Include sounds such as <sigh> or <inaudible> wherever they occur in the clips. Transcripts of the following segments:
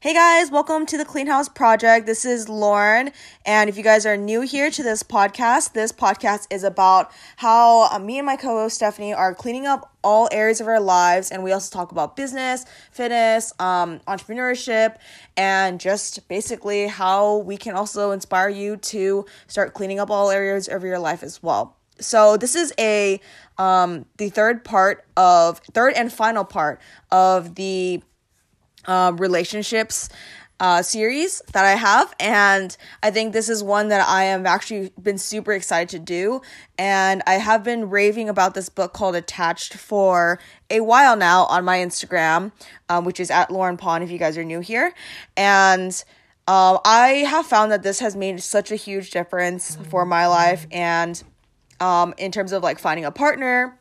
Hey guys, welcome to the Clean House Project. This is Lauren, and if you guys are new here to this podcast, this podcast is about how uh, me and my co-host Stephanie are cleaning up all areas of our lives, and we also talk about business, fitness, um, entrepreneurship, and just basically how we can also inspire you to start cleaning up all areas of your life as well. So this is a um, the third part of third and final part of the um, relationships uh, series that I have, and I think this is one that I am actually been super excited to do. And I have been raving about this book called Attached for a while now on my Instagram, um, which is at Lauren Pond if you guys are new here. And um, I have found that this has made such a huge difference for my life and um, in terms of like finding a partner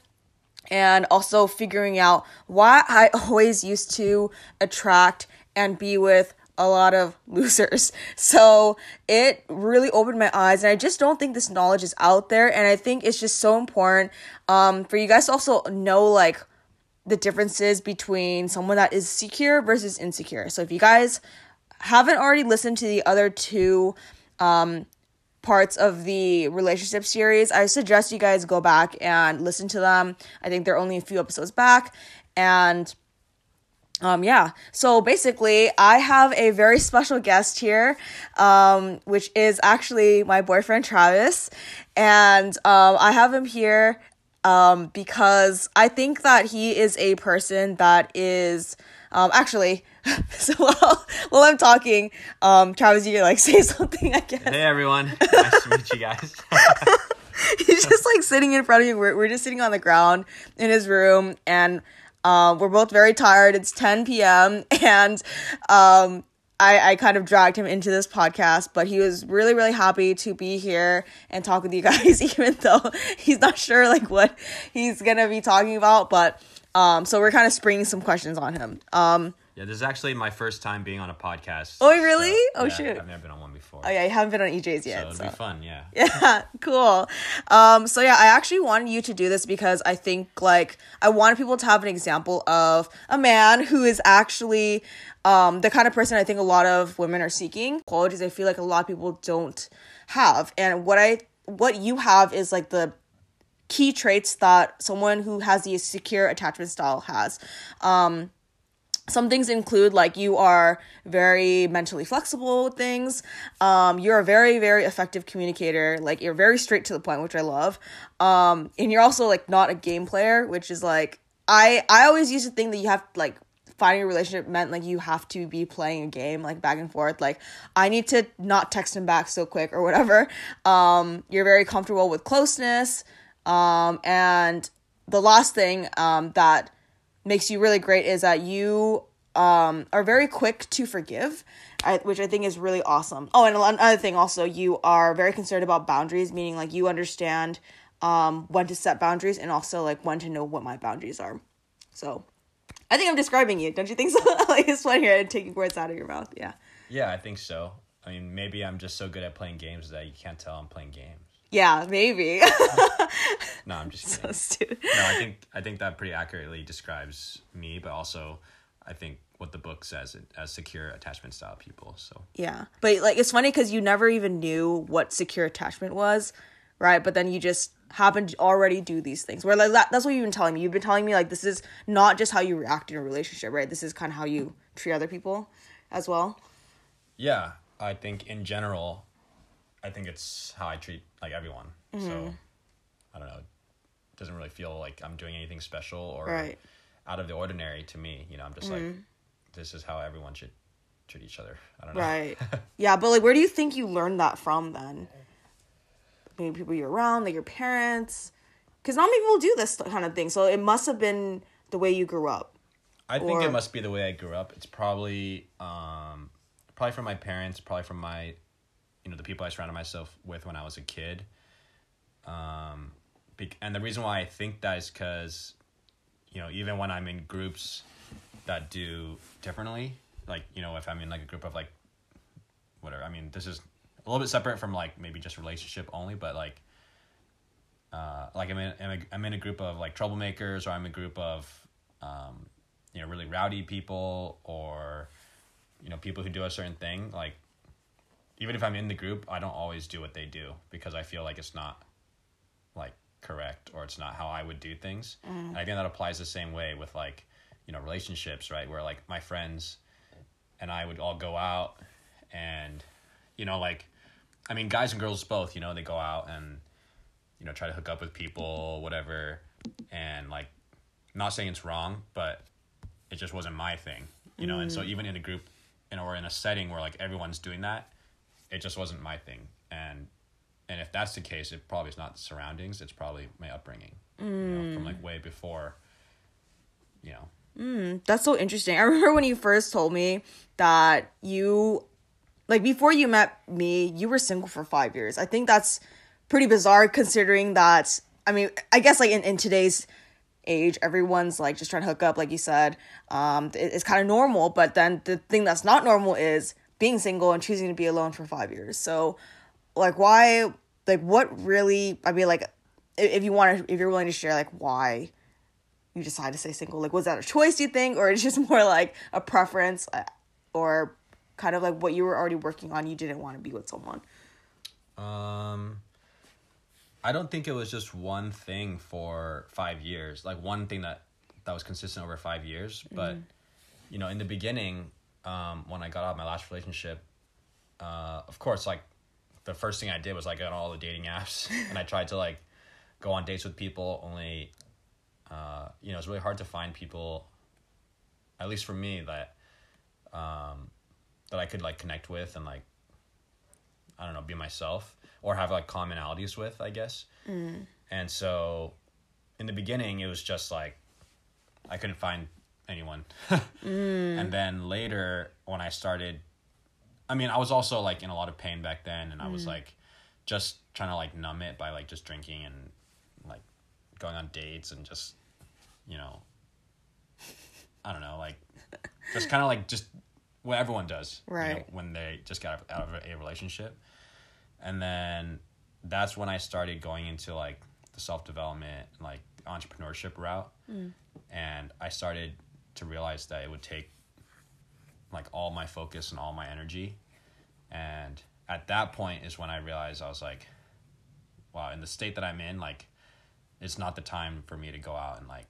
and also figuring out why I <laughs> always used to attract and be with a lot of <laughs> losers. So it really opened my eyes, and I just don't think this knowledge is out there. And I think it's just so important um, for you guys to also know like the differences between someone that is secure versus insecure. So if you guys haven't already listened to the other two um, parts of the relationship series, I suggest you guys go back and listen to them. I think they're only a few episodes back. And um yeah so basically i have a very special guest here um which is actually my boyfriend travis and um i have him here um because i think that he is a person that is um actually <laughs> so while, while i'm talking um travis you can like <laughs> say something i guess Hey everyone, nice to meet you guys. <laughs> he's just like sitting in front of you. We're, we're just sitting on the ground in his room, and um, we're both very tired. It's 10 p.m. and um, I, I kind of dragged him into this podcast, but he was really, really happy to be here and talk with you guys, even though he's not sure like what he's gonna be talking about. But um, so we're kind of springing some questions on him. Um, yeah, this is actually my first time being on a podcast. Oh, really? Oh, yeah, shoot. I've never been on one before. oh yeah, you haven't been on EJ's yet. so it'll so. be fun, yeah. <laughs> Yeah, cool. Um, so yeah, I actually wanted you to do this because I think like I wanted people to have an example of a man who is actually um the kind of person I think a lot of women are seeking. Qualities I feel like a lot of people don't have. And what I what you have is like the key traits that someone who has the secure attachment style has. Um some things include like you are very mentally flexible with things. Um you're a very very effective communicator. Like you're very straight to the point which i love. Um and you're also like not a game player which is like i i always used to think that you have like finding a relationship meant like you have to be playing a game like back and forth. Like i need to not text him back so quick or whatever. Um you're very comfortable with closeness um and the last thing um that makes you really great is that you um, are very quick to forgive, which I think is really awesome. Oh, and another thing also, you are very concerned about boundaries, meaning like you understand um, when to set boundaries and also like when to know what my boundaries are. So I think I'm describing you, don't you think so? <laughs> like it's fun here taking words out of your mouth. Yeah. Yeah, I think so. I mean, maybe I'm just so good at playing games that you can't tell I'm playing games. Yeah, maybe. <laughs> No, I'm <laughs> just so kidding. stupid. no, I think I think that pretty accurately describes me, but also I think what the book says as secure attachment style people. So Yeah. But like it's funny because you never even knew what secure attachment was, right? But then you just happen to already do these things. Where like that, that's what you've been telling me. You've been telling me like this is not just how you react in a relationship, right? This is kind of how you treat other people as well. yeah, I think in general, I think it's how I treat like everyone. Mm-hmm. So I don't know. It doesn't really feel like I'm doing anything special or Right. Mm-hmm. out of the ordinary to me. You know, I'm just like this is how everyone should treat each other. I don't know. Right. <laughs> yeah, but like where do you think you learned that from then? Maybe people you're around, like your parents. Because not many people do this kind of thing. So it must have been the way you grew up. I think it must be the way I grew up. It's probably um probably from my parents, probably from my you know, the people I surrounded myself with when I was a kid. Um and the reason why I think that is cuz you know, even when I'm in groups that do differently, like, you know, if I'm in like a group of like whatever. I mean, this is a little bit separate from like maybe just relationship only, but like uh, like I'm in, I'm a, I'm in a group of like troublemakers or I'm a group of um, you know really rowdy people or you know people who do a certain thing like even if i'm in the group i don't always do what they do because i feel like it's not like correct or it's not how i would do things. Mm. and i think that applies the same way with like you know relationships right? Where like my friends and i would all go out and you know like i mean guys and girls both you know they go out and you know try to hook up with people whatever. And like not saying it's wrong but it just wasn't my thing you know? And so even in a group you know, or in a setting where like everyone's doing that it just wasn't my thing and and if that's the case it probably is not the surroundings it's probably my upbringing you know, from like way before you know That's so interesting. <laughs> I remember when you first told me that you, like, before you met me, you were single for five years. I think that's pretty bizarre considering that, I mean, I guess, like, in, in today's age, everyone's, like, just trying to hook up, like you said. Um, it- it's kind of normal, but then the thing that's not normal is being single and choosing to be alone for five years. So, like, why, like, what really, I mean, like, if you want to, if you're willing to share, like, why you decide to stay single? Like, was that a choice, you think, or it's <laughs> just more like a preference, uh, or kind of like what you were already working on? You didn't want to be with someone. Um, I don't think it was just one thing for five years, like one thing that that was consistent over five years. But you know, in the beginning, um, when I got out of my last relationship, uh, of course, like the first thing I did was like on all the dating apps <laughs> and I tried to like go on dates with people. Only, uh, you know, it's really hard to find people, at least for me, that um, that I could like connect with and like I don't know, be myself or have like commonalities with, I guess. And so in the beginning, it was just like I couldn't find anyone. <laughs> And then later, when I started, I mean, I was also like in a lot of pain back then, and I was mm. like just trying to like numb it by like just drinking and like going on dates and just, you know, I don't know, like just kind of like just what everyone does, you know, Right. when they just got out of a relationship. And then that's when I started going into like the self development, like entrepreneurship route. Mm. And I started to realize that it would take like all my focus and all my energy. And at that point is when I realized I was like, wow, in the state that I'm in, like, it's not the time for me to go out and like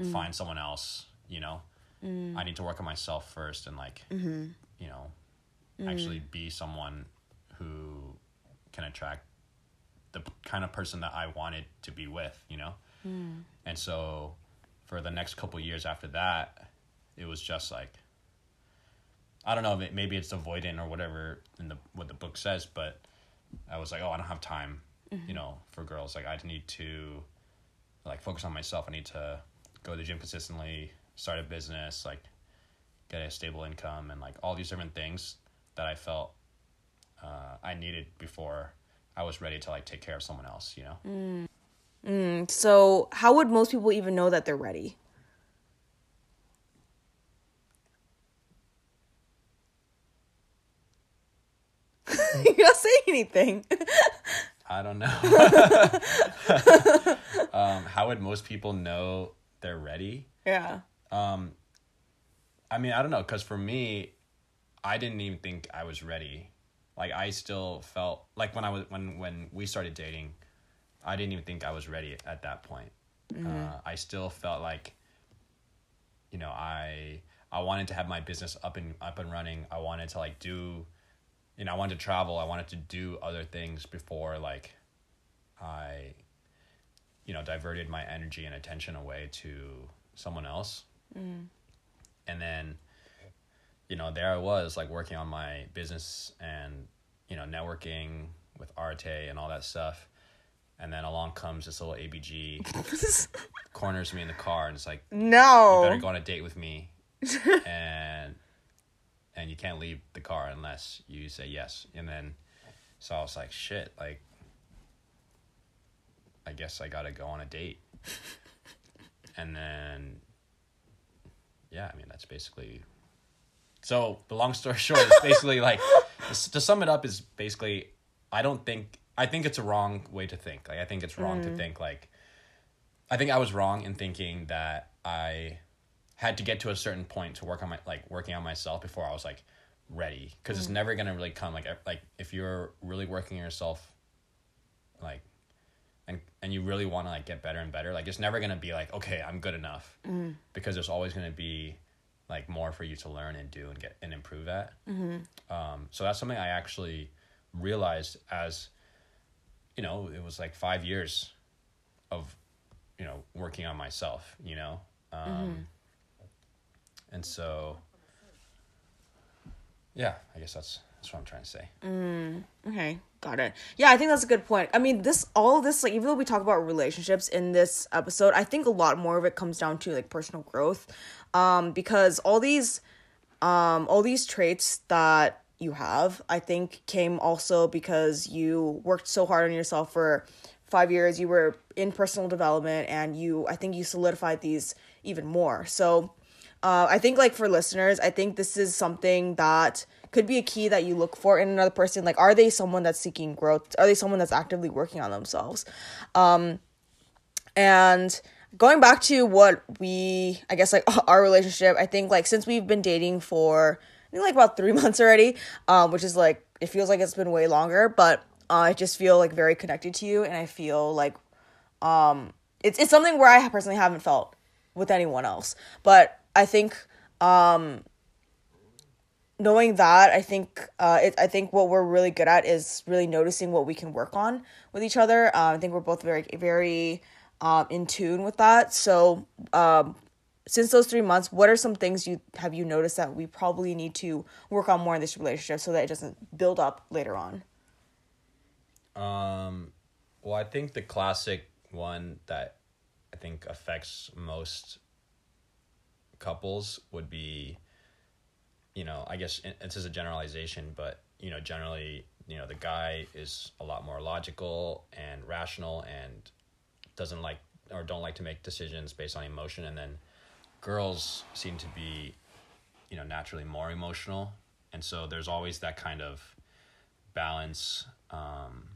mm. find someone else, you know? Mm. I need to work on myself first and like, mm-hmm. you know, mm. actually be someone who can attract the kind of person that I wanted to be with, you know? And so for the next couple years after that, it was just like, I don't know, may- maybe it's avoidant or whatever in the what the book says, but I was like, oh, I don't have time, you know, for girls. Like I need to like focus on myself. I need to go to the gym consistently, start a business, like get a stable income and like all these different things that I felt uh, I needed before I was ready to like take care of someone else, you know? So, how would most people even know that they're ready? <laughs> You're not saying anything. I don't know. <laughs> um, how would most people know they're ready? yeah. Um, I mean, I don't know, because for me, I didn't even think I was ready. Like, I still felt like when I was when when we started dating, I didn't even think I was ready at that point. Uh, I still felt like, you know, I I wanted to have my business up and up and running. I wanted to like do, you know, I wanted to travel. I wanted to do other things before like, I, you know, diverted my energy and attention away to someone else and then you know there i was like working on my business and you know networking with arte and all that stuff and then along comes this little abg <laughs> corners me in the car and it's like no, you better go on a date with me. <laughs> And and you can't leave the car unless you say yes. And then so i was like shit like i guess i gotta go on a date. And then yeah i mean that's basically so the long story short is basically like to sum it up is basically i don't think i think it's a wrong way to think. Like i think it's wrong to mm. think like i think i was wrong in thinking that i had to get to a certain point to work on my like working on myself before I was like ready. Because it's mm. never gonna really come like like if you're really working on yourself like and and you really want to like get better and better like it's never gonna be like okay i'm good enough. Mm. Because there's always gonna be like more for you to learn and do and get and improve at. Mm-hmm. Um, so that's something i actually realized as you know it was like five years of you know working on myself you know um, and so yeah i guess that's that's what i'm trying to say Mm, Okay, got it. Yeah, I think that's a good point. I mean, this all of this like even though we talk about relationships in this episode, I think a lot more of it comes down to like personal growth. Um because all these um all these traits that you have, I think came also because you worked so hard on yourself for 5 years. You were in personal development and you I think you solidified these even more. So, uh, I think like for listeners, I think this is something that could be a key that you look for in another person. Like, are they someone that's seeking growth? Are they someone that's actively working on themselves? Um, and going back to what we, I guess like <laughs> our relationship, I think like since we've been dating for think like about three <laughs> months already, um, which is like it feels like it's been way longer, but uh, I just feel like very connected to you, and I feel like um, it's it's something where I personally haven't felt with anyone else, but I think um knowing that i think uh it, i think what we're really good at is really noticing what we can work on with each other. Uh, i think we're both very very um in tune with that. So um since those three months what are some things you have you noticed that we probably need to work on more in this relationship so that it doesn't build up later on? Um, well, I think the classic one that I think affects most couples would be, you know, I guess it's just a generalization, but you know, generally, you know, the guy is a lot more logical and rational and doesn't like or don't like to make decisions based on emotion, and then girls seem to be, you know, naturally more emotional, and so there's always that kind of balance. Um,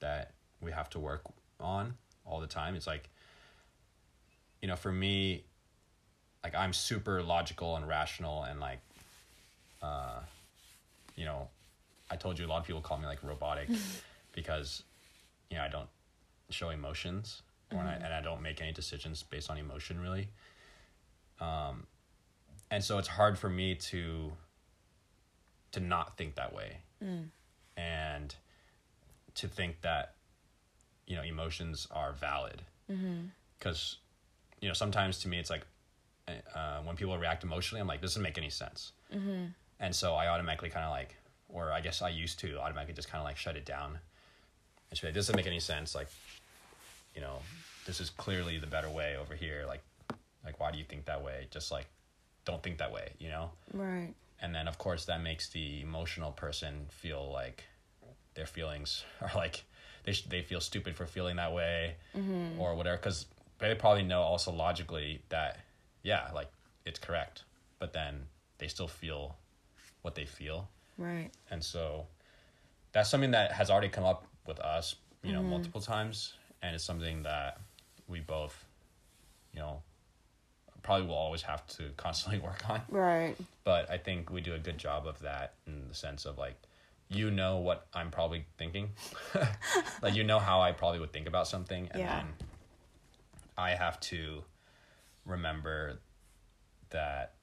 that we have to work on all the time. It's like, you know, for me, like I'm super logical and rational and like, uh, you know, I told you a lot of people call me like robotic <laughs> because, you know, I don't show emotions or I, mm-hmm. and I don't make any decisions based on emotion really. Um, and so it's hard for me to, to not think that way. Mm. And, to think that you know emotions are valid. Mm-hmm. Because you know sometimes to me it's like uh, uh, when people react emotionally i'm like this doesn't make any sense. Mm-hmm. And so i automatically kind of like or i guess i used to automatically just kind of like shut it down. And be like this doesn't make any sense. Like you know this is clearly the better way over here like like why do you think that way? Just like don't think that way you know? Right. And then of course that makes the emotional person feel like their feelings <laughs> are like they sh- they feel stupid for feeling that way mm-hmm. or whatever because they probably know also logically that yeah like it's correct but then they still feel what they feel. Right. And so that's something that has already come up with us you know mm-hmm. multiple times and it's something that we both you know probably will always have to <laughs> constantly work on right but I think we do a good job of that in the sense of like you know what I'm probably thinking. <laughs> like you know how I probably would think about something and Yeah. then I have to remember that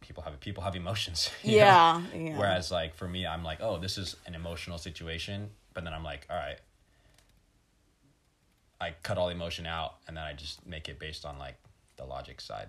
people have people have emotions. <laughs> yeah yeah Whereas like for me I'm like, "Oh, this is an emotional situation." But then I'm like, "All right, I cut all emotion out and then I just make it based on like the logic side."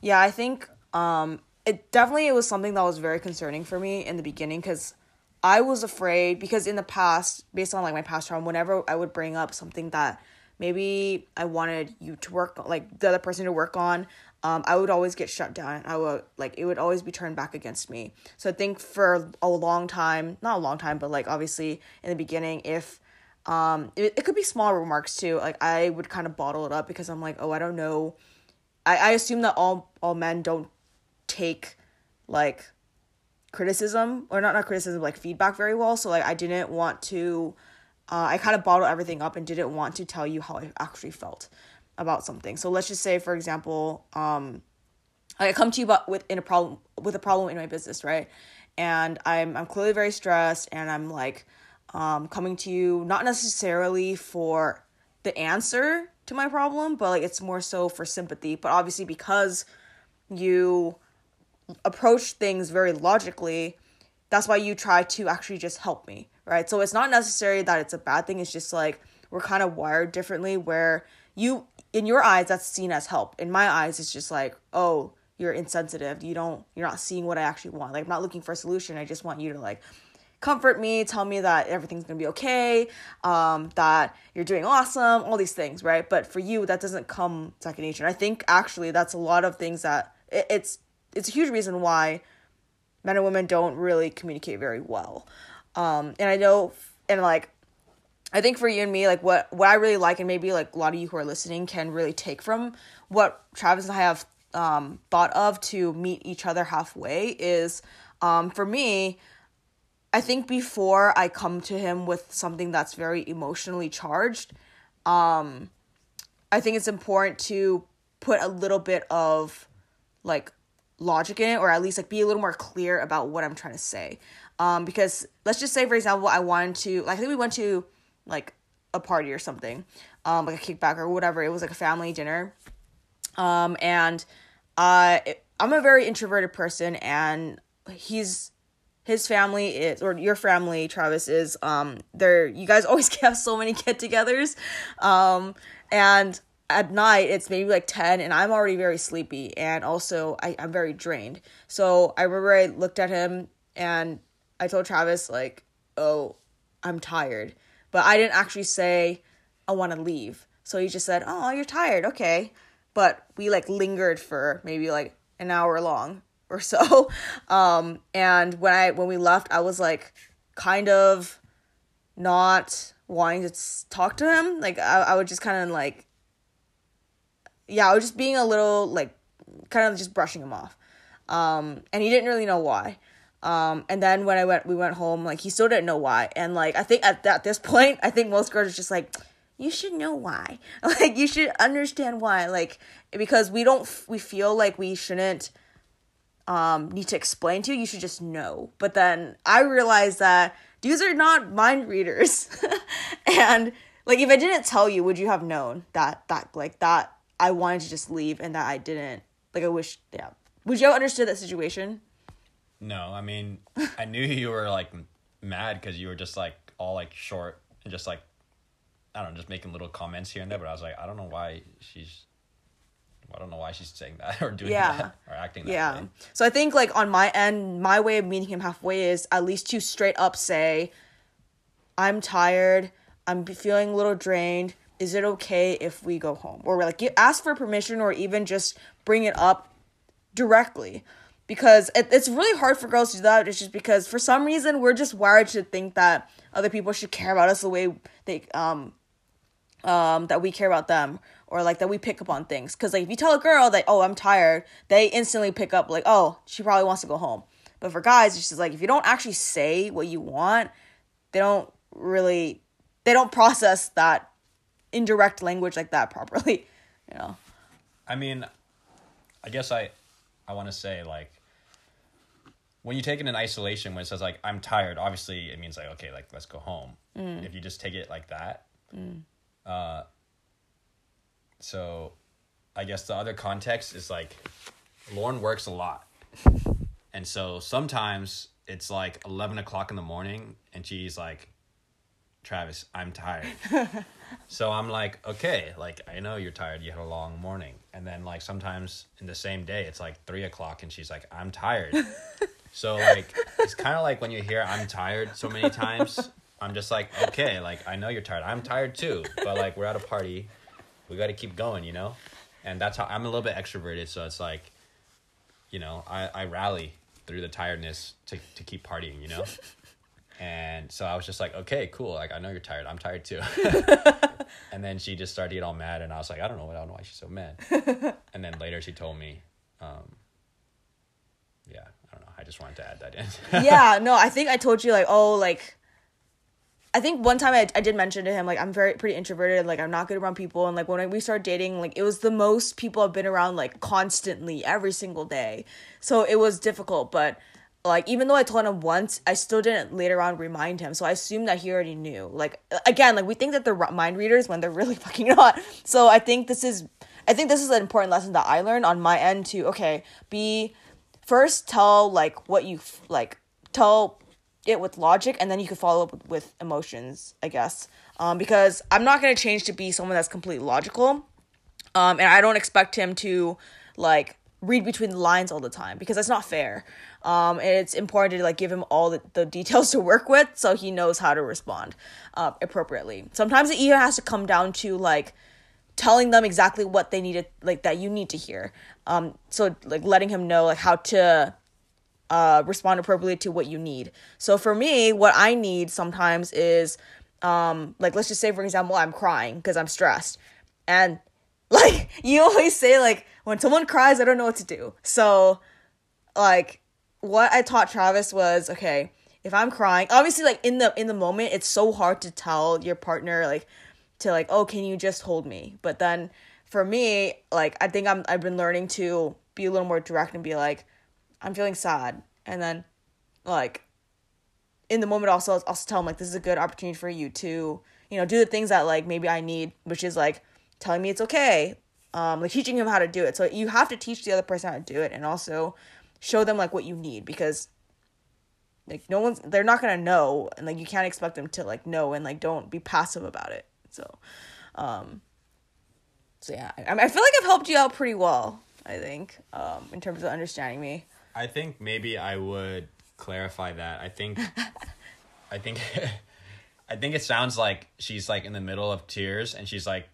Yeah, I think um it definitely it was something that was very concerning for me in the beginning cuz I was afraid because in the past based on like my past trauma whenever I would bring up something that maybe I wanted you to work like the other person to work on um I would always get shut down. I would like it would always be turned back against me. So I think for a long time, not a long time, but like obviously in the beginning if um it, it could be small remarks too. Like I would kind of bottle it up because I'm like, "Oh, I don't know I, I assume that all all men don't take like criticism or not not criticism like feedback very well so like i didn't want to uh, i kind of bottled everything up and didn't want to tell you how i actually felt about something. So let's just say, for example, um, I come to you about with in a problem with a problem in my business, right? And I'm I'm clearly very stressed, and I'm like um, coming to you not necessarily for the answer to my problem, but like it's more so for sympathy. But obviously, because you approach things very logically, that's why you try to actually just help me, right? So it's not necessary that it's a bad thing. It's just like we're kind of wired differently. Where you, in your eyes, that's seen as help. In my eyes, it's just like, oh, you're insensitive. You don't, you're not seeing what I actually want. Like I'm not looking for a solution. I just want you to like comfort me, tell me that everything's gonna be okay, um, that you're doing awesome, all these things, right? But for you, that doesn't come second nature. And I think actually that's a lot of things that it, it's it's a huge reason why men and women don't really communicate very well. Um, and I know, and like, I think for you and me, like what what I really like, and maybe like a lot of you who are listening can really take from what Travis and I have um, thought of to meet each other halfway is, um, for me, I think before I come to him with something that's very emotionally charged, um, I think it's important to put a little bit of like logic in it, or at least like be a little more clear about what I'm trying to say. Um, because let's just say, for example, I wanted to like I think we went to like a party or something, um, like a kickback or whatever. It was like a family dinner, um, and uh, I'm a very introverted person, and he's his family is or your family travis is um there you guys <laughs> always have so many get-togethers. Um and at night it's maybe like 10 and i'm already very sleepy and also I, i'm very drained. So i remember i looked at him and i told travis like oh i'm tired. But i didn't actually say i want to leave. So he just said oh you're tired okay. But we like lingered for maybe like an hour long or so. <laughs> Um, and when I when we left, I was like kind of not wanting to talk to him. Like I, I would just kind of like yeah, I was just being a little like kind of just brushing him off. Um, and he didn't really know why. Um, and then when I went, we went home, like he still didn't know why. And like, I think at, at this point, I think most girls are just like, you should know why. <laughs> Like, you should understand why. Like, because we don't, we feel like we shouldn't um, need to explain to you. You should just know. But then I realized that dudes are not mind readers. <laughs> and like if I didn't tell you, would you have known that that like that I wanted to just leave and that I didn't like I wish yeah. Would you have understood that situation? No, I mean I knew you were like mad because you were just like all like short and just like I don't know, just making little comments here and there. But I was like, I don't know why she's I don't know why she's saying that <laughs> or doing Yeah. that or acting that Yeah. way. So I think like on my end, my way of meeting him halfway is at least to straight up say, I'm tired. I'm feeling a little drained. Is it okay if we go home? Or like ask for permission or even just bring it up directly. Because it, it's really hard for girls to do that. It's just because for some reason we're just wired to think that other people should care about us the way they um um that we care about them or like that we pick up on things. Because like if you tell a girl that oh i'm tired they instantly pick up like oh she probably wants to go home. But for guys it's just like if you don't actually say what you want they don't really they don't process that indirect language like that <laughs> properly you know? I mean, I guess I, I want to say like, when you take it in isolation, when it says like I'm tired, obviously it means like okay, like let's go home. If you just take it like that, uh, so, I guess the other context is like, Lauren works a lot, and so sometimes it's like eleven o'clock in the morning, and she's like, Travis, I'm tired. <laughs> So I'm like, okay, like I know you're tired. You had a long morning, and then like sometimes in the same day, it's like three o'clock, and she's like, I'm tired. <laughs> so like it's kind of like when you hear I'm tired so many times, I'm just like, okay, like I know you're tired. I'm tired too, but like we're at a party, we got to keep going, you know. And that's how I'm a little bit extroverted, so it's like, you know, I I rally through the tiredness to to keep partying, you know. <laughs> And so I was just like, okay, cool. Like I know you're tired. I'm tired too. <laughs> and then she just started to get all mad, and I was like, I don't know, what, I don't know why she's so mad. <laughs> and then later she told me, um, yeah, I don't know. I just wanted to add that in. yeah no i think i told you like oh like I think one time I, I did mention to him like I'm very pretty introverted like I'm not good around people. And like when we started dating like it was the most people I've been around like constantly every single day. So it was difficult but like even though I told him once I still didn't later on remind him. So I assumed that he already knew. Like again like we think that they're mind readers when they're really <laughs> fucking not so I think this is I think this is an important lesson that I learned on my end to okay be first tell like what you like tell it with logic and then you can follow up with, with emotions i guess. Um, because i'm not going to change to be someone that's completely logical. Um, and i don't expect him to like read between the lines all the time because that's not fair. Um, and it's important to like give him all the, the details to work with so he knows how to respond uh, appropriately. Sometimes it even has to come down to like telling them exactly what they needed like that you need to hear. Um so like letting him know like how to uh, respond appropriately to what you need. So for me, what I need sometimes is um, like let's just say for example, I'm crying because I'm stressed. And <laughs> like you always say like when someone cries, I don't know what to do. So like what I taught Travis was okay, if I'm crying, obviously like in the in the moment it's so hard to tell your partner like to like, "Oh, can you just hold me?" But then for me, like I think I'm I've been learning to be a little more direct and be like, I'm feeling sad. And then, like, in the moment, also, I'll also tell him, like, this is a good opportunity for you to, you know, do the things that, like, maybe I need, which is, like, telling me it's okay, um, like, teaching him how to do it. So you have to teach the other person how to do it and also show them, like, what you need because, like, no one's, they're not gonna know. And, like, you can't expect them to, like, know and, like, don't be passive about it. So, um, so yeah, I, I feel like I've helped you out pretty well. I think, um, in terms of understanding me. I think maybe I would clarify that. I think, <laughs> I think, <laughs> I think it sounds like she's like in the middle of tears and she's like,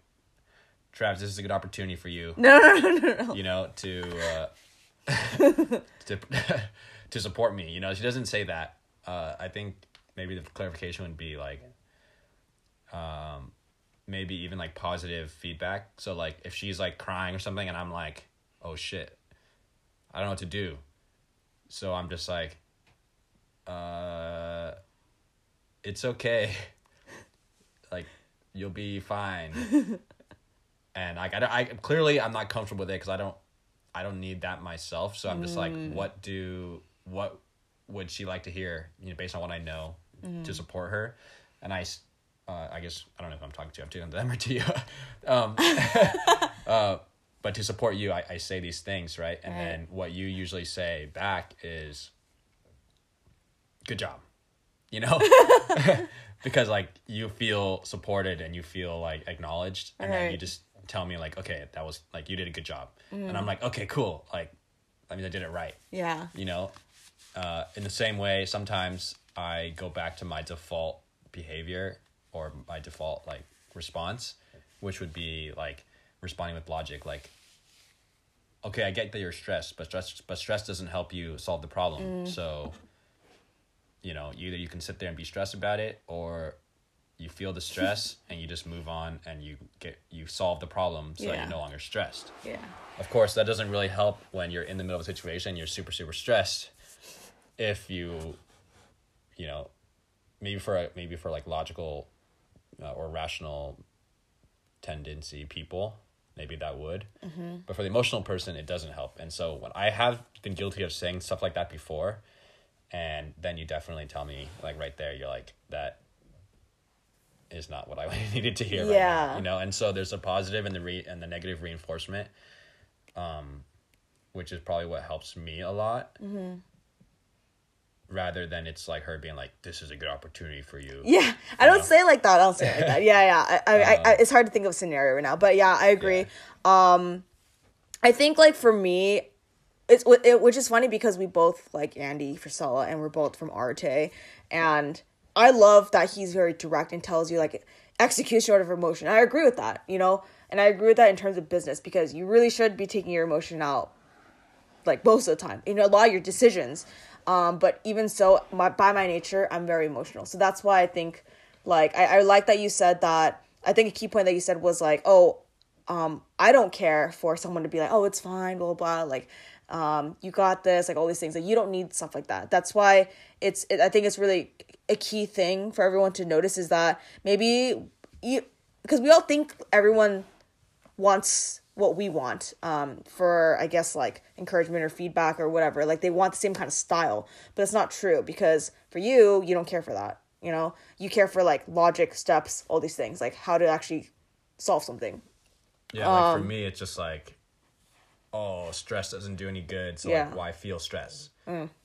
Travis, this is a good opportunity for you. No, no, no, no, no. You know, to uh, <laughs> to to support me. You know, she doesn't say that. Uh, I think maybe the clarification would be like, um, maybe even like positive feedback. So like if she's like crying or something, and I'm like, oh shit, I don't know what to do. So I'm just like, uh, it's okay. <laughs> like, you'll be fine. <laughs> and like, I, I clearly I'm not comfortable with it because I don't, I don't need that myself. So I'm just mm. like, what do, what would she like to hear? You know, based on what I know mm. to support her. And I, uh, I guess I don't know if I'm talking to you. I'm talking to them or to you. <laughs> um, uh, but to support you I, I say these things right? And right. then what you usually say back is good job you know? <laughs> <laughs> Because like you feel supported and you feel like acknowledged and right. then you just tell me like okay that was like you did a good job. Mm. and i'm like okay cool. Like i mean i did it right. Yeah. You know? Uh, in the same way sometimes i go back to my default behavior or my default like response which would be like responding with logic like okay, I get that you're stressed, but stress but stress doesn't help you solve the problem. Mm. So, you know, either you can sit there and be stressed about it, or you feel the stress <laughs> and you just move on and you get you solve the problem so yeah. that you're no longer stressed. Yeah. Of course, that doesn't really help when you're in the middle of a situation you're super super stressed. If you, you know, maybe for maybe for like logical uh, or rational tendency people maybe that would. Mm-hmm. But for the emotional person, it doesn't help. And so when I have been guilty of saying stuff like that before, and then you definitely tell me like right there, you're like that is not what I <laughs> needed to hear. Yeah. Right now, you know, and so there's a positive and the re and the negative reinforcement, um, which is probably what helps me a lot. Mm-hmm rather than it's like her being like, "This is a good opportunity for you." Yeah, I don't say like that. I'll say like that. Yeah, yeah. I, I, I, I, it's hard to think of a scenario right now, but yeah, I agree. Yeah. Um, I think like for me, it's it, which is funny because we both like Andy Frisella and we're both from Arte, and I love that he's very direct and tells you like execution order of emotion. I agree with that, you know, and I agree with that in terms of business because you really should be taking your emotion out like most of the time. You know, a lot of your decisions. Um, but even so, my, by my nature, I'm very emotional. So that's why I think, like, I, I like that you said that. I think a key point that you said was like, oh, um, I don't care for someone to be like, oh, it's fine, blah, blah, blah. Like, um, you got this, like all these things. Like you don't need stuff like that. That's why it's. It, I think it's really a key thing for everyone to notice is that maybe you because we all think everyone wants what we want um, for i guess like encouragement or feedback or whatever like they want the same kind of style but it's not true because for you you don't care for that you know you care for like logic steps all these things like how to actually solve something Yeah, like Um, for me, it's just like, oh, stress doesn't do any good. So Yeah. Mm. like, why feel stress?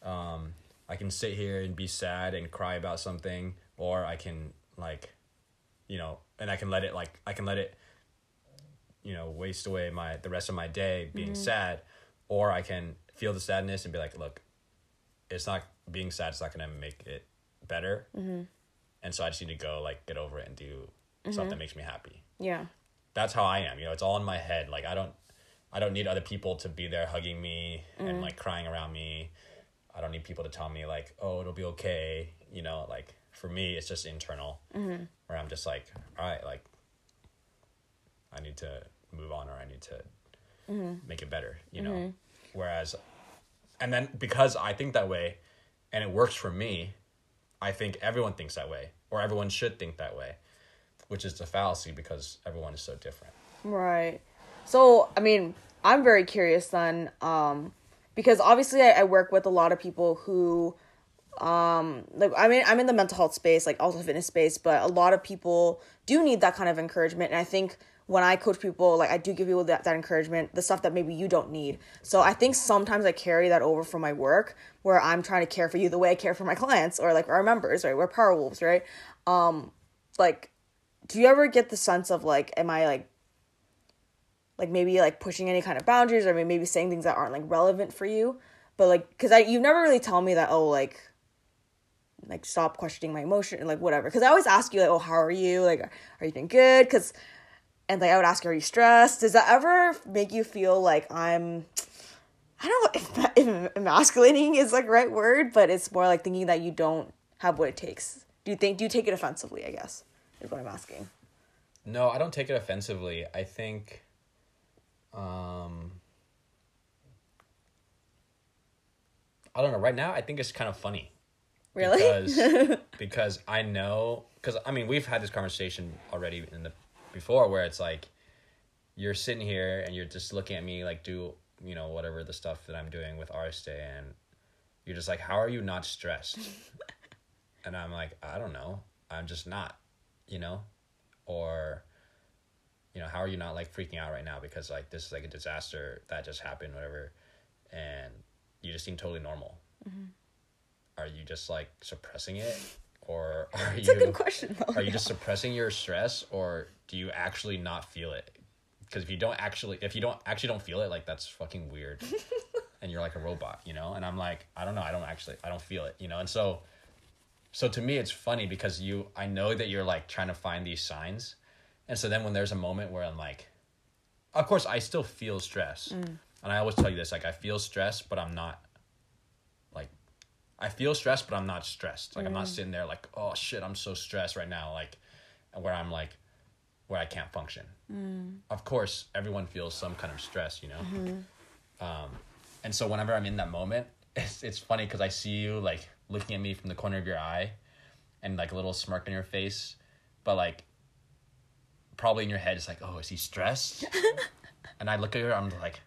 Um, I can sit here and be sad and cry about something, or I can like, you know, and I can let it like I can let it, you know, waste away my the rest of my day being Mm-hmm. sad, or I can feel the sadness and be like, look, it's not being sad. It's not gonna make it better. Mm-hmm. And so I just need to go like get over it and do something that makes me happy yeah that's how I am. You know, it's all in my head. Like I don't I don't need other people to be there hugging me and like crying around me. I don't need people to tell me like, "Oh, it'll be okay." You know, like for me, it's just internal. Where I'm just like, "All right, like I need to move on or I need to make it better." You know. Whereas and then because I think that way and it works for me, I think everyone thinks that way or everyone should think that way which is the fallacy because everyone is so different. Right. So, I mean, I'm very curious then, um, because obviously I, I work with a lot of people who, um, like, I mean, I'm in the mental health space, like also fitness space, but a lot of people do need that kind of encouragement. And I think when I coach people, like, I do give people that, that encouragement, the stuff that maybe you don't need. So I think sometimes I carry that over from my work where I'm trying to care for you the way I care for my clients or like our members, right? We're power wolves, right? Um, like, do you ever get the sense of like, am I like, like maybe like pushing any kind of boundaries or maybe saying things that aren't like relevant for you but like because i you've never really tell me that oh like like stop questioning my emotion and like whatever because i always ask you like oh how are you like are you doing good because and like i would ask you are you stressed does that ever make you feel like i'm i don't know if, if emasculating is like right word but it's more like thinking that you don't have what it takes do you think do you take it offensively i guess is what i'm asking No, I don't take it offensively. I think um I don't know. Right now, I think it's kind of funny. really Because <laughs> because I know cuz I mean, we've had this conversation already in the before where it's like you're sitting here and you're just looking at me like do, you know, whatever the stuff that I'm doing with Arste and you're just like, "How are you not stressed?" <laughs> and I'm like, "I don't know. I'm just not." You know? or you know how are you not like freaking out right now because like this is like a disaster that just happened whatever and you just seem totally normal mm-hmm. are you just like suppressing it or <laughs> are it's you a good question though. are you just suppressing your stress or do you actually not feel it? Because if you don't actually if you don't actually don't feel it like that's fucking weird. <laughs> And you're like a robot you know? And i'm like i don't know i don't actually i don't feel it you know? And so so to me it's funny because you i know that you're like trying to find these signs. And so then when there's a moment where i'm like of course i still feel stress. Mm. And i always tell you this like i feel stress but i'm not i feel stressed but i'm not stressed. Like i'm not mm. sitting there like oh shit i'm so stressed right now like where i'm like where i can't function. Mm. Of course everyone feels some kind of stress you know? Mm-hmm. Um, and so whenever i'm in that moment <laughs> it's, it's funny because i see you like looking at me from the corner of your eye and like a little smirk on your face but like probably in your head it's like oh is he stressed? <laughs> And i look at her i'm like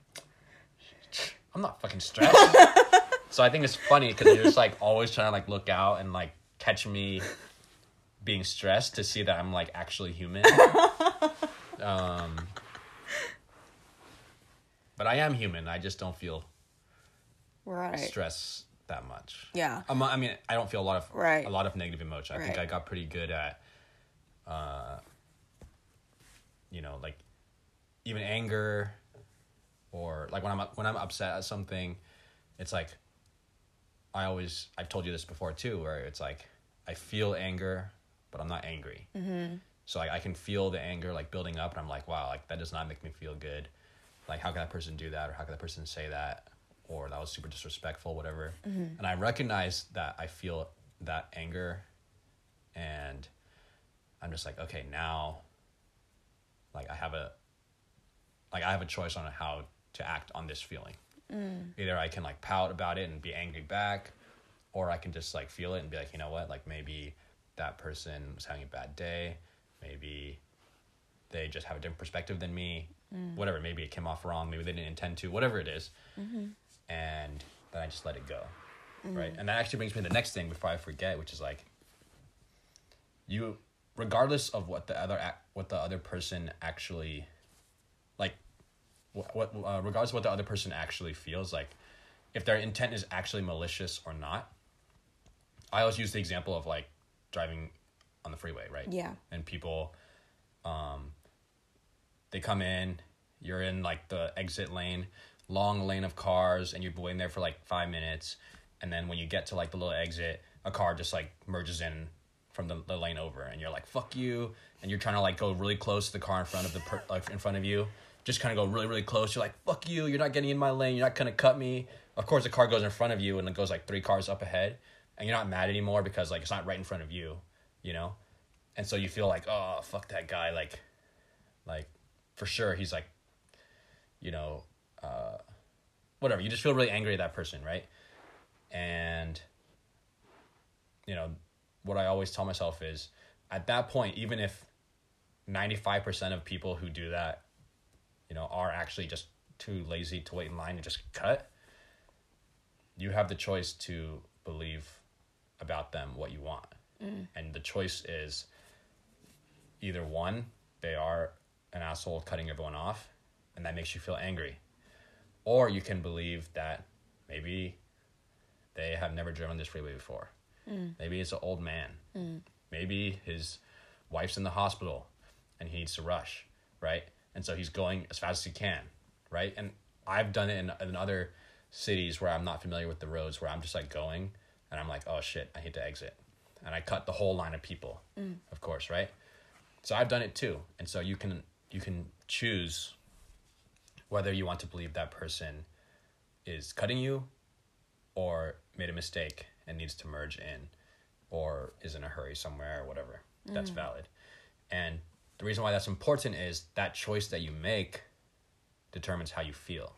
i'm not fucking stressed <laughs> so i think it's funny because you're just like always trying to like look out and like catch me being stressed to see that i'm like actually human. <laughs> Um but i am human. I just don't feel right. stress that much. Yeah. Um, I mean, I don't feel a lot of Right. a lot of negative emotion. I think I got pretty good at, uh, you know, like even anger, or like when I'm when I'm upset at something, it's like I always I've told you this before too, where it's like I feel anger, but I'm not angry. Mm-hmm. So like I can feel the anger like building up, and I'm like, wow, like that does not make me feel good. Like how can that person do that, or how can that person say that, or that was super disrespectful, whatever. And I recognize that I feel that anger, and I'm just like, okay, now, like I have a, like I have a choice on how to act on this feeling. Mm. Either I can like pout about it and be angry back, or I can just like feel it and be like, you know what, like maybe that person was having a bad day, maybe they just have a different perspective than me, mm. whatever. Maybe it came off wrong, maybe they didn't intend to, whatever it is. Mm-hmm. and then I just let it go, mm. right? And that actually brings me to the next thing before I forget, which is like you, regardless of what the other what the other person actually, what, what uh, regardless of what the other person actually feels like, if their intent is actually malicious or not. I always use the example of like driving on the freeway, right? Yeah. And people, um, they come in, you're in like the exit lane, long lane of cars, and you're waiting there for like five minutes, and then when you get to like the little exit, a car just like merges in from the, the lane over, and you're like fuck you, and you're trying to like go really close to the car in front of the per- like in front of you, just kind of go really really close. You're like fuck you, you're not getting in my lane, you're not gonna cut me. Of course, the car goes in front of you, and it goes like three cars up ahead, and you're not mad anymore because like it's not right in front of you, you know, and so you feel like oh fuck that guy, like, like for sure he's like you know, uh, whatever. You just feel really angry at that person, right? And, you know, what I always tell myself is at that point, even if 95% of people who do that, you know, are actually just too lazy to wait in line and just cut, you have the choice to believe about them what you want. Mm. And the choice is either one, they are an asshole cutting everyone off, and that makes you feel angry. Or you can believe that maybe they have never driven this freeway before. Mm. Maybe it's an old man. Mm. Maybe his wife's in the hospital and he needs to rush, right? And so he's going as fast as he can, right? And I've done it in, in other cities where I'm not familiar with the roads, where I'm just like going and I'm like, oh shit, I need to exit. And I cut the whole line of people, mm. of course, right? So I've done it too. And so you can you can choose whether you want to believe that person is cutting you or made a mistake and needs to merge in or is in a hurry somewhere or whatever. That's mm. valid. And the reason why that's important is that choice that you make determines how you feel.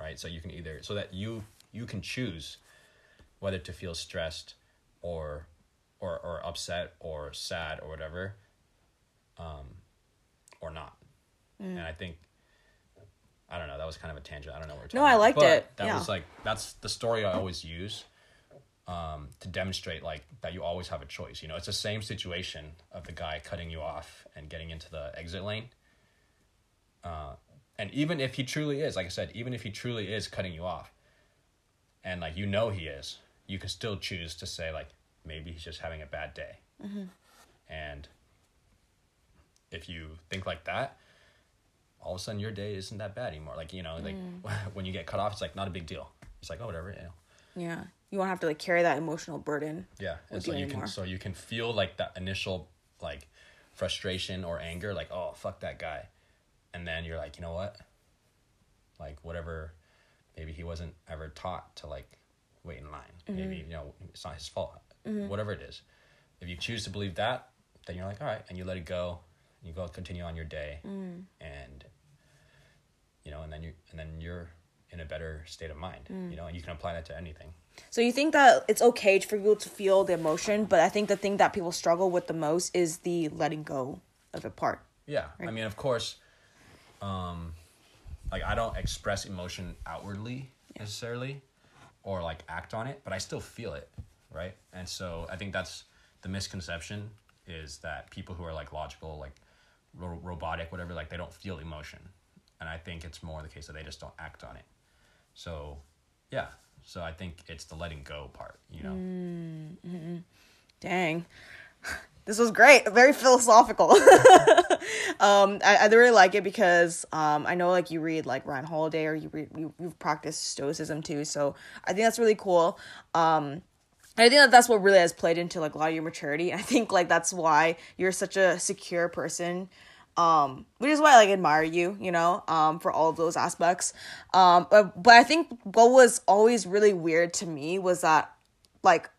Right? So you can either so that you you can choose whether to feel stressed or or or upset or sad or whatever um or not. And I think I don't know, that was kind of a tangent. I don't know what we're talking No, I about. liked But it. That Yeah. was like that's the story I always use um, to demonstrate like that you always have a choice. You know, it's the same situation of the guy cutting you off and getting into the exit lane. Uh, and even if he truly is, like I said, even if he truly is cutting you off, and like you know he is, you can still choose to say like maybe he's just having a bad day. And if you think like that, all of a sudden your day isn't that bad anymore. Like you know, like <laughs> when you get cut off, it's like not a big deal. It's like oh whatever, you know. Yeah. You won't have to like carry that emotional burden. Yeah, and so you anymore. can so you can feel like that initial like frustration or anger, like oh fuck that guy, and then you're like you know what, like whatever, maybe he wasn't ever taught to like wait in line. Mm-hmm. Maybe you know it's not his fault. Whatever it is, if you choose to believe that, then you're like all right, and you let it go, and you go continue on your day, Mm. and you know, and then you and then you're in a better state of mind, Mm. you know, and you can apply that to anything. So you think that it's okay for people to feel the emotion, but I think the thing that people struggle with the most is the letting go of it part. Yeah, I mean, of course, um, like I don't express emotion outwardly necessarily, or like act on it, but I still feel it, right? And so I think that's the misconception is that people who are like logical, like ro- robotic, whatever, like they don't feel emotion, and I think it's more the case that they just don't act on it. So, yeah. So I think it's the letting go part, you know. Dang. <laughs> This was great. Very philosophical. <laughs> um, I, I really like it because um, I know like you read like Ryan Holiday or you read you, you've practiced stoicism too. So I think that's really cool. Um, I think that that's what really has played into like a lot of your maturity. I think like that's why you're such a secure person. Um, which is why I like admire you, you know, um, for all of those aspects. Um, but, but I think what was always really weird to me was that like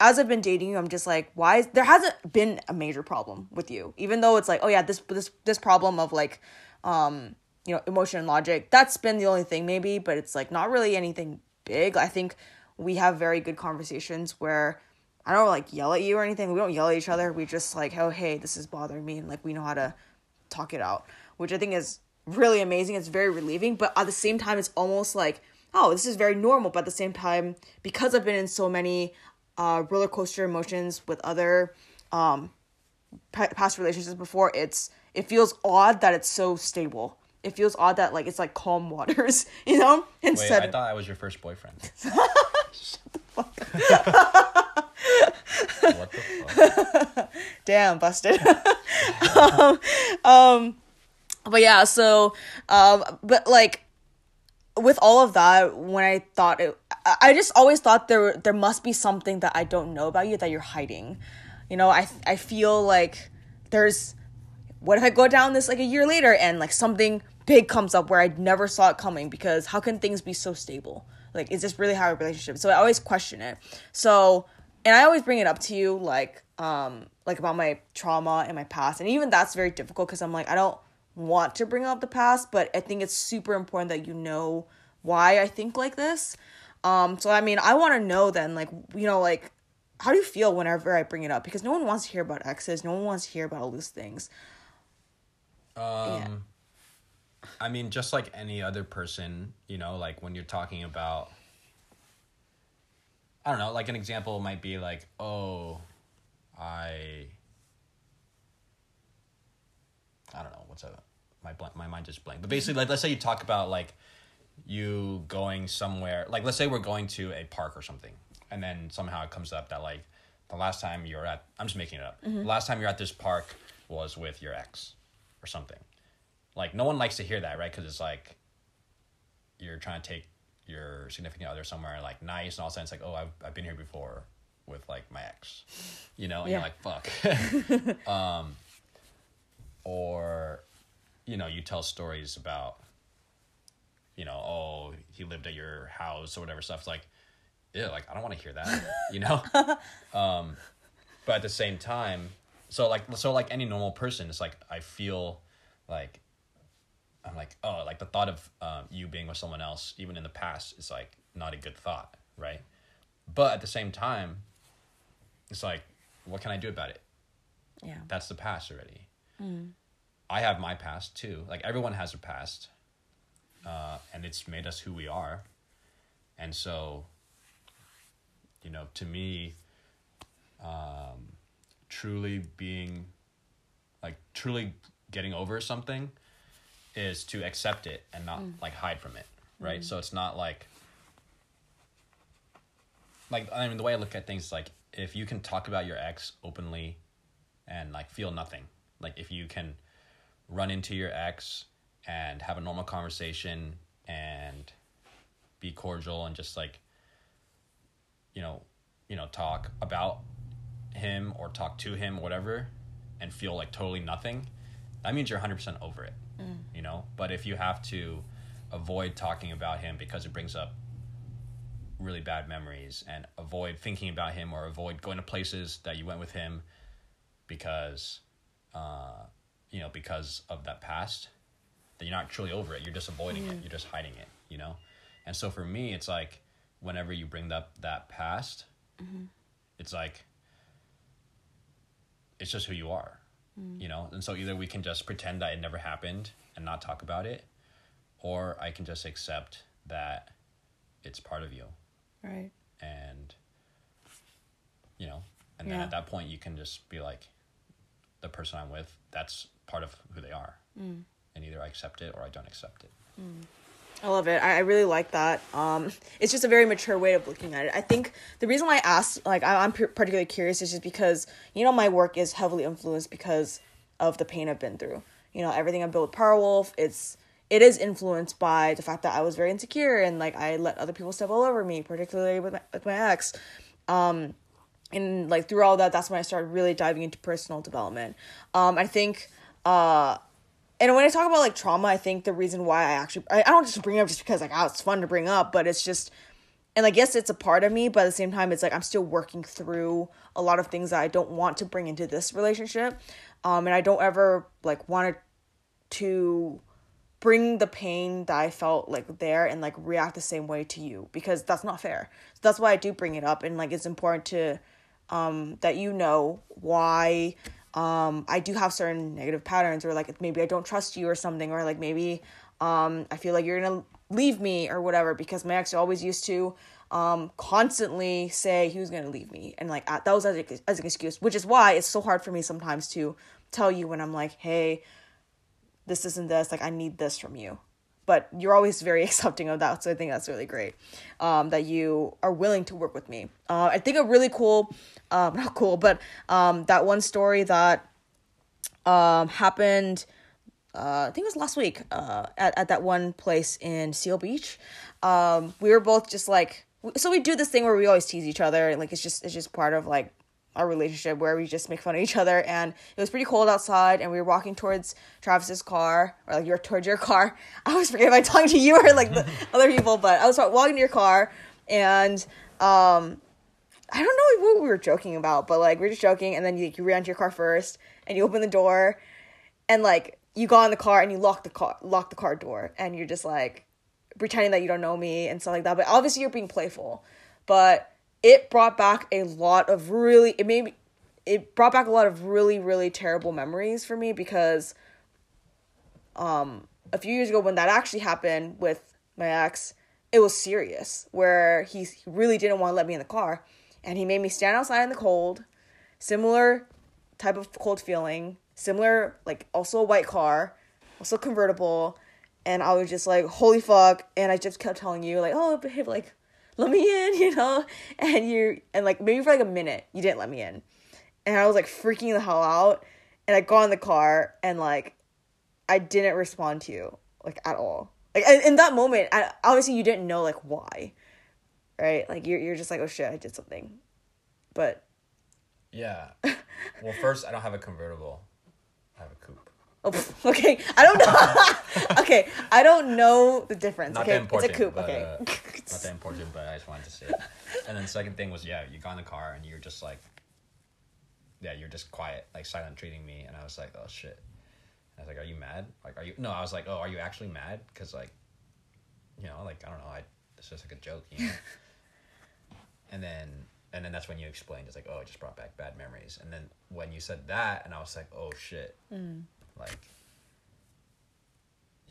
as I've been dating you, I'm just like, why? Is, there hasn't been a major problem with you, even though it's like, oh yeah, this this this problem of like, um, you know, emotion and logic. That's been the only thing maybe, but it's like not really anything big. I think we have very good conversations where I don't like yell at you or anything. We don't yell at each other. We just like, oh hey, this is bothering me, and like we know how to talk it out, which I think is really amazing. It's very relieving, but at the same time, it's almost like, oh, this is very normal. But at the same time, because I've been in so many uh, roller coaster emotions with other um, past relationships before, it's it feels odd that it's so stable. It feels odd that like it's like calm waters, <laughs> you know. Instead, Wait, I thought I was your first boyfriend. <laughs> Shut the fuck up. <laughs> what the fuck? <laughs> Damn, busted. <laughs> um, um, but yeah, so um, but like with all of that, when I thought it, I just always thought there there must be something that I don't know about you that you're hiding. You know, I I feel like there's what if I go down this like a year later and like something big comes up where I never saw it coming because how can things be so stable? Like, is this really how a relationship? So I always question it. So, and I always bring it up to you, like, um, like about my trauma and my past, and even that's very difficult because I'm like, I don't want to bring up the past, but I think it's super important that you know why I think like this. Um, so I mean, I want to know then, like, you know, like, how do you feel whenever I bring it up? Because no one wants to hear about exes. No one wants to hear about all these things. Um, yeah. I mean, just like any other person, you know, like when you're talking about, I don't know, like an example might be like, oh, I, I don't know, what's a, my blank, my mind just blank. But basically, like, let's say you talk about like you going somewhere, like let's say we're going to a park or something, and then somehow it comes up that like the last time you're at, I'm just making it up. Mm-hmm. The last time you're at this park was with your ex or something. Like no one likes to hear that, right? Because it's like you're trying to take your significant other somewhere like nice, and all of a sudden it's like, oh, I've I've been here before with like my ex, you know, and yeah. you're like, fuck. <laughs> um, or, you know, you tell stories about, you know, oh, he lived at your house or whatever stuff. It's like, yeah, like I don't want to hear that, you know. <laughs> um, but at the same time, so like so like any normal person, it's like I feel like I'm like, oh, like the thought of um, you being with someone else, even in the past, is like not a good thought, right? But at the same time, it's like, what can I do about it? Yeah. That's the past already. Mm. I have my past too. Like everyone has a past, uh, and it's made us who we are. And so, you know, to me, um, truly being, like, truly getting over something is to accept it and not mm. like hide from it, right? Mm. So it's not like like I mean the way I look at things is like if you can talk about your ex openly and like feel nothing, like if you can run into your ex and have a normal conversation and be cordial and just like you know you know talk about him or talk to him whatever and feel like totally nothing that means you're 100% over it mm. you know but if you have to avoid talking about him because it brings up really bad memories and avoid thinking about him or avoid going to places that you went with him because uh, you know because of that past then you're not truly over it you're just avoiding mm. it you're just hiding it you know and so for me it's like whenever you bring up that past mm-hmm. it's like it's just who you are mm. you know and so either we can just pretend that it never happened and not talk about it or i can just accept that it's part of you right and you know and yeah. then at that point you can just be like the person i'm with that's part of who they are mm. and either i accept it or i don't accept it mm. I love it. I, I really like that. Um, it's just a very mature way of looking at it. I think the reason why I asked, like, I, I'm particularly curious is just because, you know, my work is heavily influenced because of the pain I've been through. You know, everything I've built with Powerwolf, it's, it is influenced by the fact that I was very insecure and, like, I let other people step all over me, particularly with my, with my ex. Um, and, like, through all that, that's when I started really diving into personal development. Um, I think, uh, and when I talk about like trauma, I think the reason why I actually I, I don't just bring it up just because like oh it's fun to bring up, but it's just and like yes it's a part of me, but at the same time it's like I'm still working through a lot of things that I don't want to bring into this relationship. Um and I don't ever like want to bring the pain that I felt like there and like react the same way to you because that's not fair. So that's why I do bring it up and like it's important to um that you know why um I do have certain negative patterns or like maybe I don't trust you or something or like maybe um I feel like you're going to leave me or whatever because my ex always used to um constantly say he was going to leave me. And like that was as, as an excuse which is why it's so hard for me sometimes to tell you when I'm like hey this isn't this. Like i need this from you but you're always very <laughs> accepting of that so i think that's really great um, that you are willing to work with me uh, i think a really cool um, <laughs> not cool but um, that one story that um, happened uh, I think it was last week uh, at, at that one place in Seal Beach. Um, we were both just like, so we do this thing where we always tease each other. And like it's just it's just part of like our relationship where we just make fun of each other and it was pretty cold outside and we were walking towards Travis's car or like you're towards your car. <laughs> I always forget if I'm talking to you or like the <laughs> other people, but I was walking to your car and um I don't know what we were joking about, but like we are just joking and then you, you ran to your car first and you open the door and like you got in the car and you lock the car lock the car door and you're just like pretending that you don't know me and stuff like that. But obviously you're being playful. But it brought back a lot of really it made me it brought back a lot of really really terrible memories for me because um a few years ago when that actually happened with my ex it was serious where he really didn't want to let me in the car and he made me stand outside in the cold similar type of cold feeling similar like also a white car also convertible and i was just like holy fuck and i just kept telling you like oh babe like let me in, <laughs> you know? And you and like maybe for like a minute you didn't let me in. And I was like freaking the hell out. And I got in the car and like I didn't respond to you like at all. Like in that moment, I, obviously you didn't know like why. Right? Like you're you're just like, "Oh shit, I did something." But yeah. <laughs> well, first I don't have a convertible. I have a coupe. Oh, <laughs> okay. I don't know. <laughs> okay, I don't know the difference. Not okay, that important. it's a coupe. But, okay, uh, <laughs> not that important, but I just wanted to say. It. And then the second thing was, yeah, you got in the car and you're just like, yeah, you're just quiet, like silent treating me, and I was like, oh shit. I was like, are you mad? Like, are you? No, I was like, oh, are you actually mad? Because like, you know, like I don't know, I it's just like a joke, you know. and then and then that's when you explained it's like, oh, it just brought back bad memories. And then when you said that, and I was like, oh shit. Mm like,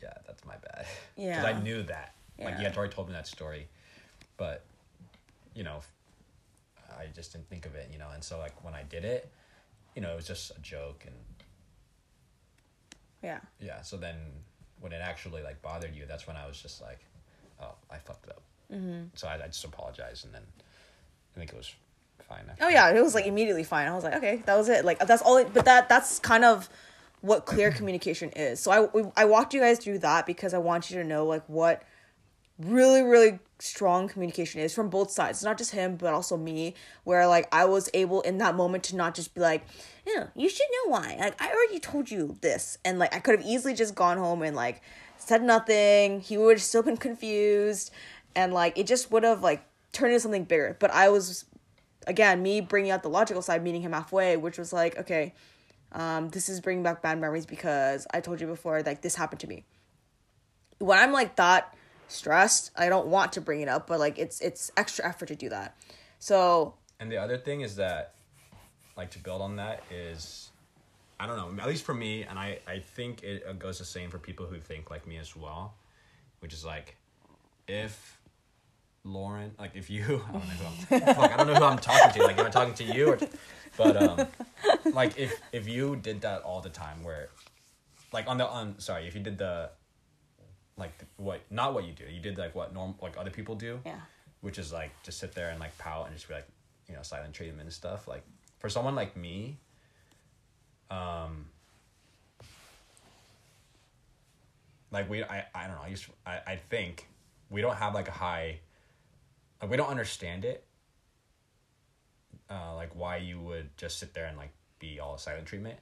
yeah, that's my bad. <laughs> Yeah. Because I knew that. Yeah. Like, you had already told me that story, but, you know, I just didn't think of it, you know. And so, like, when I did it, you know, it was just a joke and. Yeah. Yeah. So then, when it actually like bothered you, that's when I was just like, oh, I fucked up. Mm-hmm. So I, I just apologized, and then I think it was fine. oh yeah, it was like immediately fine. I was like, okay, that was it. Like that's all. It, but that that's kind of what clear <clears throat> communication is. So I I walked you guys through that because I want you to know like what really really strong communication is from both sides. It's not just him but also me where like I was able in that moment to not just be like, "Yeah, you should know why." Like I already told you this and like I could have easily just gone home and like said nothing. He would have still been confused and like it just would have like turned into something bigger. But I was again, me bringing out the logical side meeting him halfway, which was like, okay, um, this is bringing back bad memories because I told you before, like, this happened to me. When I'm like that stressed, I don't want to bring it up, but like, it's it's extra effort to do that. So. And the other thing is that, like, to build on that is, I don't know, at least for me, and I I think it goes the same for people who think like me as well, which is like, if Lauren, like if you, <laughs> I don't know who I'm, <laughs> fuck, I don't know who I'm talking to. Like, am I talking to you or, but um, like if if you did that all the time, where, like on the on sorry, if you did the, like what not what you do, you did like what norm like other people do, yeah, which is like just sit there and like pout and just be like, you know, silent treatment and stuff. Like for someone like me, um, like we I I don't know I used to, I I think we don't have like a high like we don't understand it uh, like why you would just sit there and like be all silent treatment.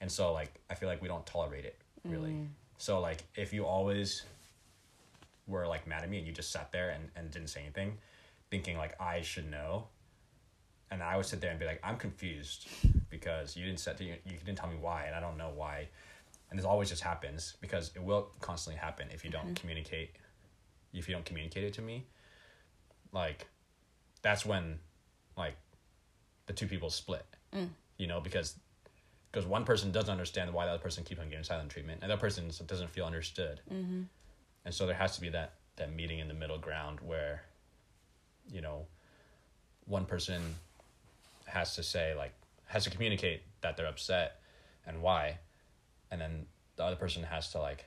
And so like i feel like we don't tolerate it really. Mm. so like if you always were like mad at me and you just sat there and, and didn't say anything thinking like i should know and i would sit there and be like i'm confused because you didn't set you, you didn't tell me why and i don't know why. And this always just happens because it will constantly happen if you don't communicate if you don't communicate it to me like that's when like the two people split. You know because because one person doesn't understand why the other person keeps on getting silent treatment and that person doesn't feel understood. Mm-hmm. and so there has to be that that meeting in the middle ground where you know one person has to say like has to communicate that they're upset and why and then the other person has to like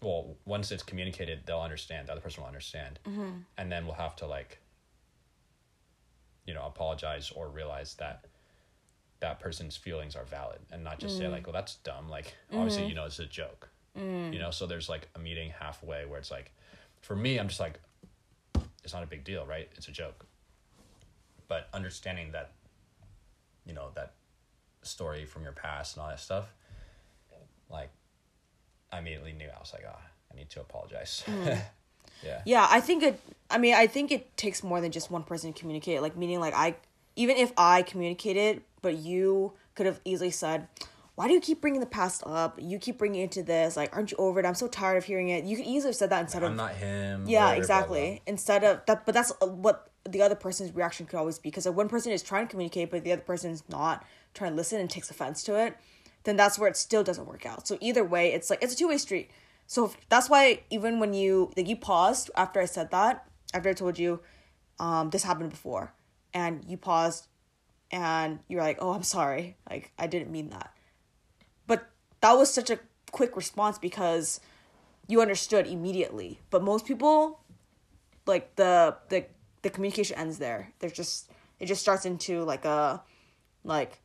well once it's communicated they'll understand the other person will understand. Mm-hmm. And then we'll have to like you know apologize or realize that that person's feelings are valid and not just say mm. like well that's dumb. Like obviously mm-hmm. you know it's a joke. Mm. You know so there's like a meeting halfway where it's like for me i'm just like it's not a big deal right? It's a joke. But understanding that you know that story from your past and all that stuff like i immediately knew i was like ah i need to apologize <laughs> yeah Yeah, I think it. I mean, I think it takes more than just one person to communicate. Like, meaning, like I, even if I communicated, but you could have easily said, "Why do you keep bringing the past up? You keep bringing it into this. Like, aren't you over it? I'm so tired of hearing it." You could easily have said that instead of i'm not him yeah, whatever, exactly. blah. Instead of that, but that's uh, what the other person's reaction could always be. Because if one person is trying to communicate, but the other person is not trying to listen and takes offense to it, then that's where it still doesn't work out. So either way, it's like it's a two way street. So if, that's why even when you like you paused after I said that, after I told you, um, this happened before, and you paused, and you're like, oh, I'm sorry, like I didn't mean that. But that was such a quick response because you understood immediately. But most people, like the the the communication ends there. There's just it just starts into like a like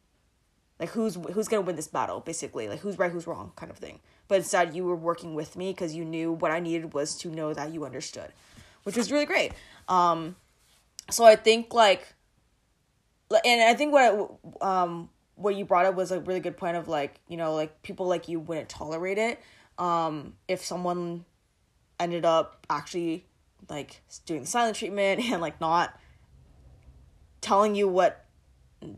like who's who's gonna win this battle basically? Like who's right who's wrong kind of thing. But instead you were working with me because you knew what i needed was to know that you understood which was really great. Um so i think like and i think what I, um what you brought up was a really good point of like you know like people like you wouldn't tolerate it um if someone ended up actually like doing the silent treatment <laughs> and like not telling you what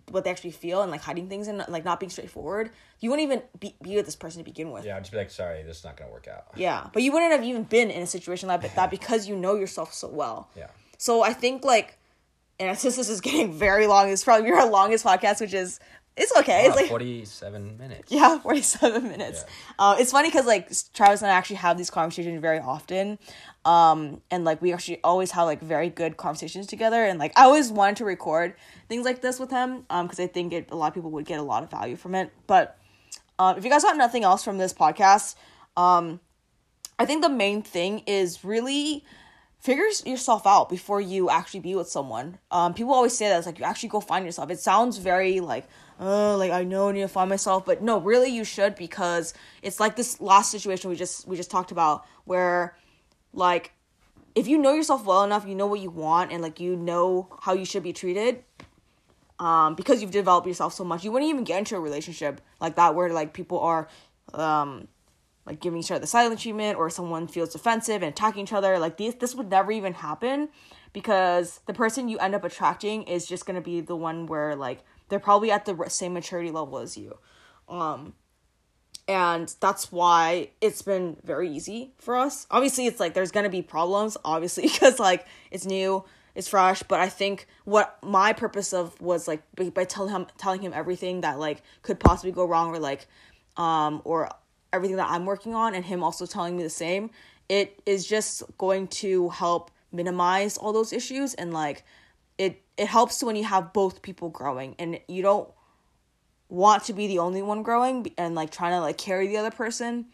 what they actually feel and like hiding things and like not being straightforward you wouldn't even be, be with this person to begin with. Yeah i'd just be like sorry this is not gonna work out. Yeah but you wouldn't have even been in a situation like that <laughs> because you know yourself so well. Yeah. So i think like and since <laughs> this is getting very long it's probably our longest podcast which is it's okay it's like 47 minutes yeah, <laughs> 47 minutes. Uh, it's funny because, like, Travis and I actually have these conversations very often. Um, and, like, we actually always have, like, very good conversations together. And, like, I always wanted to record things like this with him um, because I think it, a lot of people would get a lot of value from it. But um, if you guys got nothing else from this podcast, um, I think the main thing is really figure yourself out before you actually be with someone. Um, people always say that it's like you actually go find yourself. It sounds very like, oh, like I know I need to find myself, but no, really you should because it's like this last situation we just we just talked about where, like, if you know yourself well enough, you know what you want, and like you know how you should be treated. Um, because you've developed yourself so much, you wouldn't even get into a relationship like that where like people are, um, like giving each other the silent treatment or someone feels defensive and attacking each other like this this would never even happen because the person you end up attracting is just to be the one where like they're probably at the same maturity level as you. Um and that's why it's been very easy for us. Obviously it's like there's to be problems obviously <laughs> because like it's new it's fresh but i think what my purpose of was like by telling him telling him everything that like could possibly go wrong or like um or everything that I'm working on and him also telling me the same, it is just going to help minimize all those issues and like it it helps when you have both people growing and you don't want to be the only one growing and like trying to like carry the other person.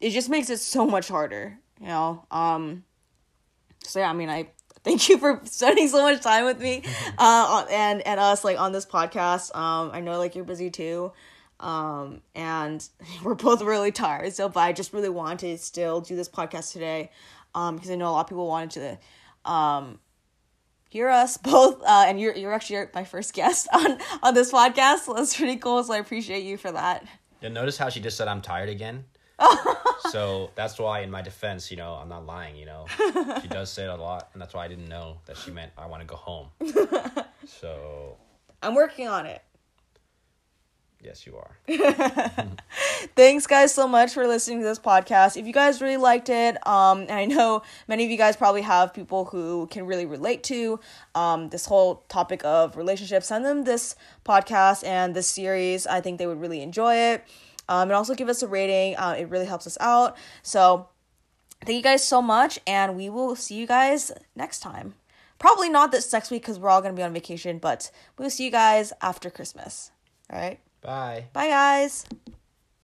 It just makes it so much harder, you know. Um so yeah, I mean I <laughs> thank you for spending so much time with me <laughs> uh and and us like on this podcast. Um I know like you're busy too um and <laughs> we're both really tired so but i just really wanted to still do this podcast today um because i know a lot of people wanted to um hear us <laughs> both uh and you're you're actually my first guest <laughs> on on this podcast so that's pretty cool so i appreciate you for that Yeah, notice how she just said I'm tired again. <laughs> so that's why, in my defense, you know, I'm not lying. You know, she does say it a lot, and that's why I didn't know that she meant I want to go home. so i'm working on it Yes, you are. <laughs> Thanks, guys, so much for listening to this podcast. If you guys really liked it, um, and I know many of you guys probably have people who can really relate to um, this whole topic of relationships, send them this podcast and this series. I think they would really enjoy it. Um, and also give us a rating. Uh, it really helps us out. So, thank you guys so much, and we will see you guys next time. Probably not this next week because we're all going to be on vacation, but we'll see you guys after Christmas. All right. Bye. Bye, guys.